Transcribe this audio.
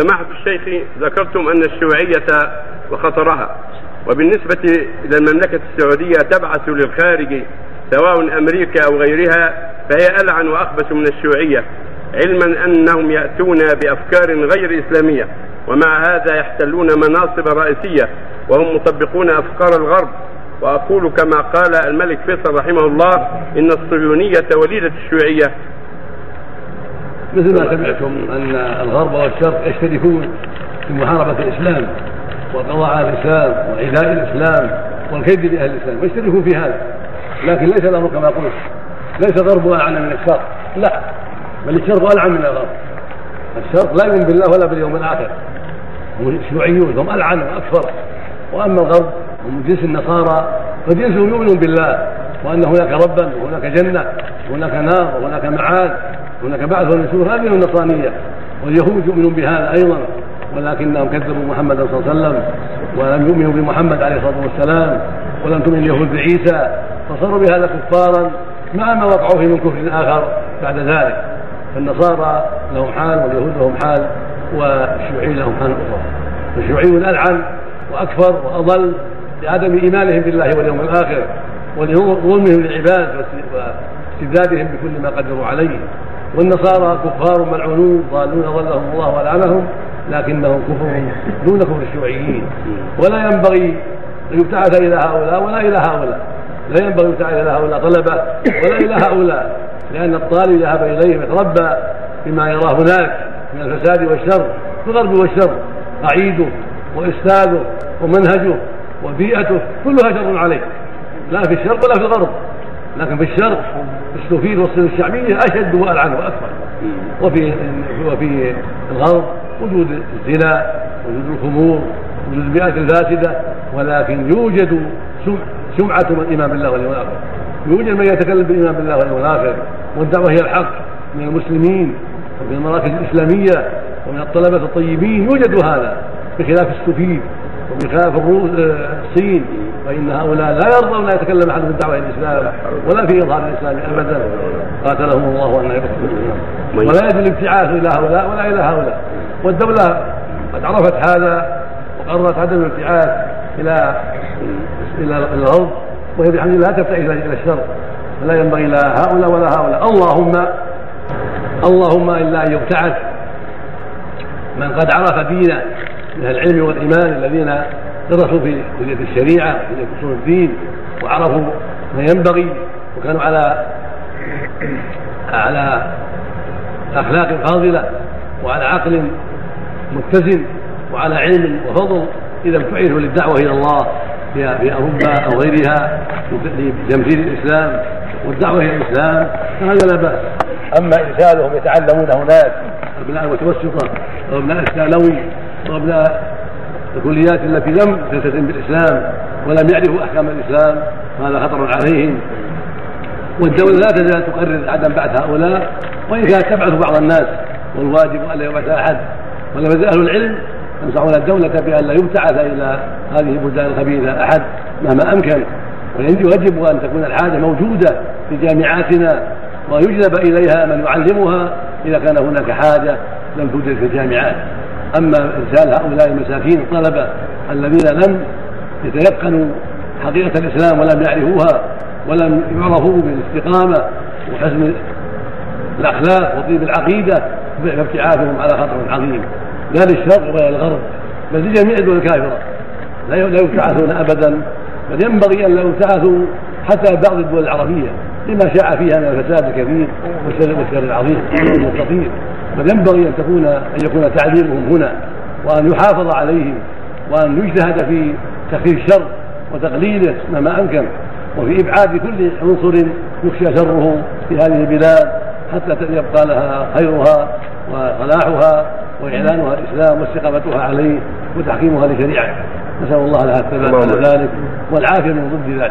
سماحة الشيخ ذكرتم أن الشيوعية وخطرها. وبالنسبة إلى المملكة السعودية تبعث للخارج سواء أمريكا أو غيرها فهي ألعن وأخبث من الشيوعية علما أنهم يأتون بأفكار غير إسلامية ومع هذا يحتلون مناصب رئيسية وهم مطبقون أفكار الغرب. وأقول كما قال الملك فيصل رحمه الله إن الصهيونية وليدة الشيوعية مثل ما سمعتم أن الغرب والشرق يشتركون في محاربة الإسلام والقضاء على الإسلام وعداء الإسلام والكيد لأهل الإسلام ويشتركون في هذا. لكن ليس الأمر كما قلت. ليس الغرب العن من الشرق. لا بل الشرق ألعن من الغرب. الشرق لا يؤمن بالله ولا باليوم الآخر. هم الشيوعيون هم ألعن وأكثر وأما الغرب هم جنس النصارى. فجنسهم يؤمن بالله. وأن هناك ربا وهناك جنة وهناك نار وهناك معاد هناك بعث ونشور هذه النصرانية واليهود يؤمنون بهذا أيضا ولكنهم كذبوا محمدا صلى الله عليه وسلم ولم يؤمنوا بمحمد عليه الصلاة والسلام ولم تؤمن اليهود بعيسى فصاروا بهذا كفارا مع ما وقعوا فيه من كفر آخر بعد ذلك. فالنصارى لهم حال واليهود لهم حال والشيوعيين لهم حال أخرى. الشيوعيون العن وأكفر وأضل لعدم إيمانهم بالله واليوم الآخر ولظلمهم للعباد واستبدادهم بكل ما قدروا عليه. والنصارى كفار ملعونون ضالون ضلهم الله ولعنهم لكنهم كفر دون كفر الشيوعيين. ولا ينبغي أن يبتعث إلى هؤلاء ولا إلى هؤلاء. لا ينبغي أن يبتعث إلى هؤلاء طلبة ولا إلى هؤلاء لأن الطالب ذهب اليهم يتربى بما يراه هناك من الفساد والشر في الغرب والشر قعيده واستاذه ومنهجه وبيئته كلها شر عليه. لا في الشرق ولا في الغرب. لكن في الشرق استفيد والصله الشعبيه أشد والعن وأكثر وفي وفي الغرب وجود الزنا وجود الخمور وجود البيئات الفاسدة ولكن يوجد سمعة من الإيمان بالله واليوم الآخر. يوجد من يتكلم بالإيمان بالله واليوم الآخر والدعوة هي الحق من المسلمين ومن المراكز الإسلامية ومن الطلبة الطيبين. يوجد هذا بخلاف السفيد وبخلاف الصين فإن هؤلاء لا يرضون أن يتكلم أحد في الدعوة إلى الإسلام ولا في إظهار الإسلام أبدا. قاتلهم الله وأن يكفرون ولا يجوز الابتعاث إلى هؤلاء ولا إلى هؤلاء. والدولة قد عرفت هذا وقررت عدم الابتعاث إلى إلى الغرب وهي بحمد الله لا تبتعث إلى الشرق فلا ينبغي لا هؤلاء ولا هؤلاء. اللهم اللهم إلا أن يبتعث من قد عرف دينه. من العلم والإيمان الذين درسوا في كلية الشريعة كلية أصول الدين وعرفوا ما ينبغي وكانوا على على أخلاق فاضلة وعلى عقل متزن وعلى علم وفضل إذا ابتعثوا للدعوة إلى الله في أوروبا أو غيرها لتمثيل الإسلام والدعوة إلى الإسلام فهذا لا بأس. أما إرسالهم يتعلمون هناك. أبناء المتوسطه أو أبناء الثانوي وابناء الكليات التي لم تلتزم بالاسلام ولم يعرفوا أحكام الإسلام فهذا خطر عليهم. والدولة لا تزال تقرر عدم بعث هؤلاء وإن كانت تبعث بعض الناس والواجب الا يبعث أحد. يزل أهل العلم ينصحون الدولة بأن لا يبتعث إلى هذه البلدان الخبيثة أحد مهما أمكن. ويجب أن تكون الحاجة موجودة في جامعاتنا ويجلب إليها من يعلمها إذا كان هناك حاجة لم توجد في الجامعات. أما ارسال هؤلاء المساكين الطلبة الذين لم يتيقنوا حقيقة الإسلام ولم يعرفوها ولم يعرفوا بالاستقامة وحسن الأخلاق وطيب العقيدة فابتعاثهم على خطر عظيم. لا للشرق ولا للغرب بل لجميع الدول الكافرة. لا يبتعثون ابدا بل ينبغي أن لا يبتعثوا حتى بعض الدول العربية لما شاع فيها من الفساد الكثير والشر العظيم والخطير. بل ينبغي أن تكون أن يكون تعليمهم هنا وأن يحافظ عليهم وأن يجتهد في تخفيف الشر وتقليله مهما امكن وفي إبعاد كل عنصر يخشى شره في هذه البلاد حتى يبقى لها خيرها وصلاحها وإعلانها الإسلام واستقامتها عليه وتحكيمها لشريعته. نسأل الله لها الثبات على ذلك والعافية من ضد ذلك.